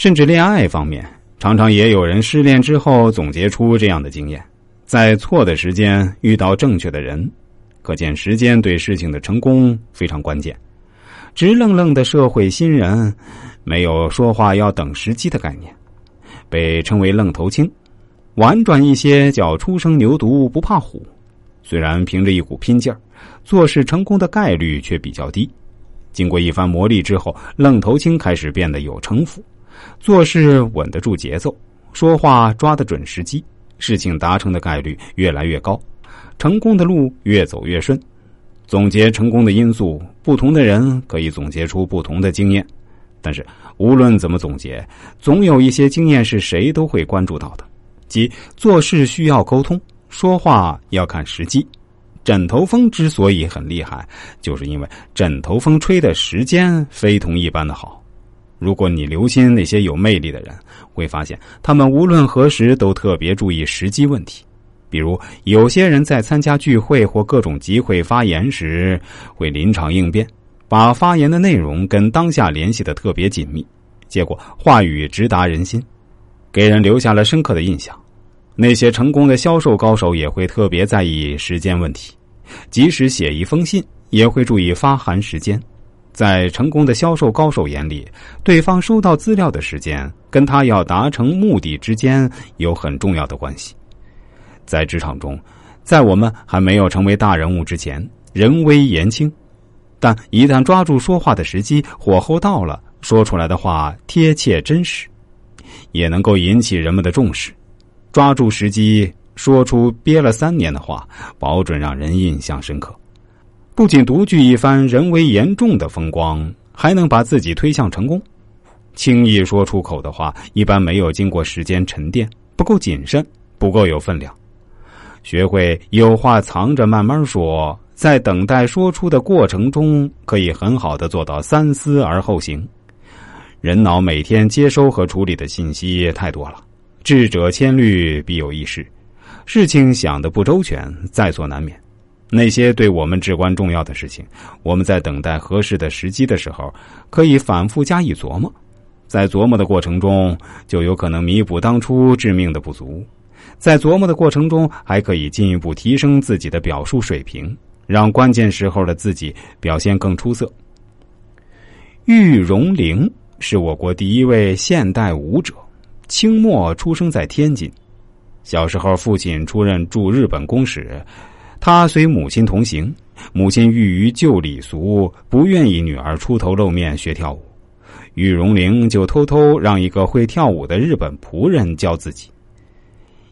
甚至恋爱方面，常常也有人失恋之后总结出这样的经验：在错的时间遇到正确的人。可见，时间对事情的成功非常关键。直愣愣的社会新人，没有说话要等时机的概念，被称为愣头青。婉转一些叫初生牛犊不怕虎。虽然凭着一股拼劲儿，做事成功的概率却比较低。经过一番磨砺之后，愣头青开始变得有城府，做事稳得住节奏，说话抓得准时机，事情达成的概率越来越高，成功的路越走越顺。总结成功的因素，不同的人可以总结出不同的经验，但是无论怎么总结，总有一些经验是谁都会关注到的，即做事需要沟通，说话要看时机。枕头风之所以很厉害，就是因为枕头风吹的时间非同一般的好。如果你留心那些有魅力的人，会发现他们无论何时都特别注意时机问题。比如，有些人在参加聚会或各种集会发言时，会临场应变，把发言的内容跟当下联系的特别紧密，结果话语直达人心，给人留下了深刻的印象。那些成功的销售高手也会特别在意时间问题，即使写一封信，也会注意发函时间。在成功的销售高手眼里，对方收到资料的时间跟他要达成目的之间有很重要的关系。在职场中，在我们还没有成为大人物之前，人微言轻；但一旦抓住说话的时机，火候到了，说出来的话贴切真实，也能够引起人们的重视。抓住时机，说出憋了三年的话，保准让人印象深刻。不仅独具一番人为严重的风光，还能把自己推向成功。轻易说出口的话，一般没有经过时间沉淀，不够谨慎，不够有分量。学会有话藏着慢慢说，在等待说出的过程中，可以很好的做到三思而后行。人脑每天接收和处理的信息太多了，智者千虑必有一失，事情想的不周全，在所难免。那些对我们至关重要的事情，我们在等待合适的时机的时候，可以反复加以琢磨，在琢磨的过程中，就有可能弥补当初致命的不足。在琢磨的过程中，还可以进一步提升自己的表述水平，让关键时候的自己表现更出色。玉荣龄是我国第一位现代舞者，清末出生在天津。小时候，父亲出任驻日本公使，他随母亲同行。母亲欲于旧礼俗，不愿意女儿出头露面学跳舞。玉荣龄就偷偷让一个会跳舞的日本仆人教自己。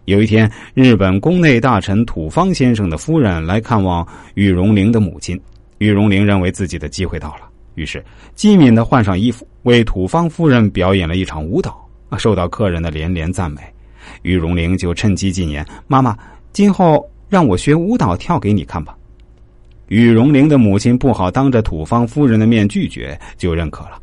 有一天，日本宫内大臣土方先生的夫人来看望玉荣龄的母亲。玉荣龄认为自己的机会到了，于是机敏的换上衣服，为土方夫人表演了一场舞蹈，受到客人的连连赞美。玉荣龄就趁机进言：“妈妈，今后让我学舞蹈跳给你看吧。”玉荣玲的母亲不好当着土方夫人的面拒绝，就认可了。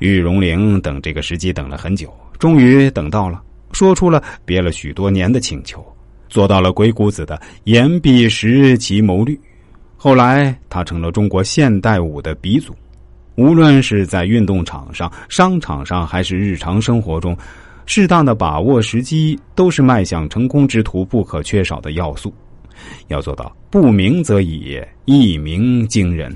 玉荣玲等这个时机等了很久，终于等到了。说出了憋了许多年的请求，做到了鬼谷子的言必实，其谋虑。后来，他成了中国现代舞的鼻祖。无论是在运动场上、商场上，还是日常生活中，适当的把握时机，都是迈向成功之途不可缺少的要素。要做到不鸣则已，一鸣惊人。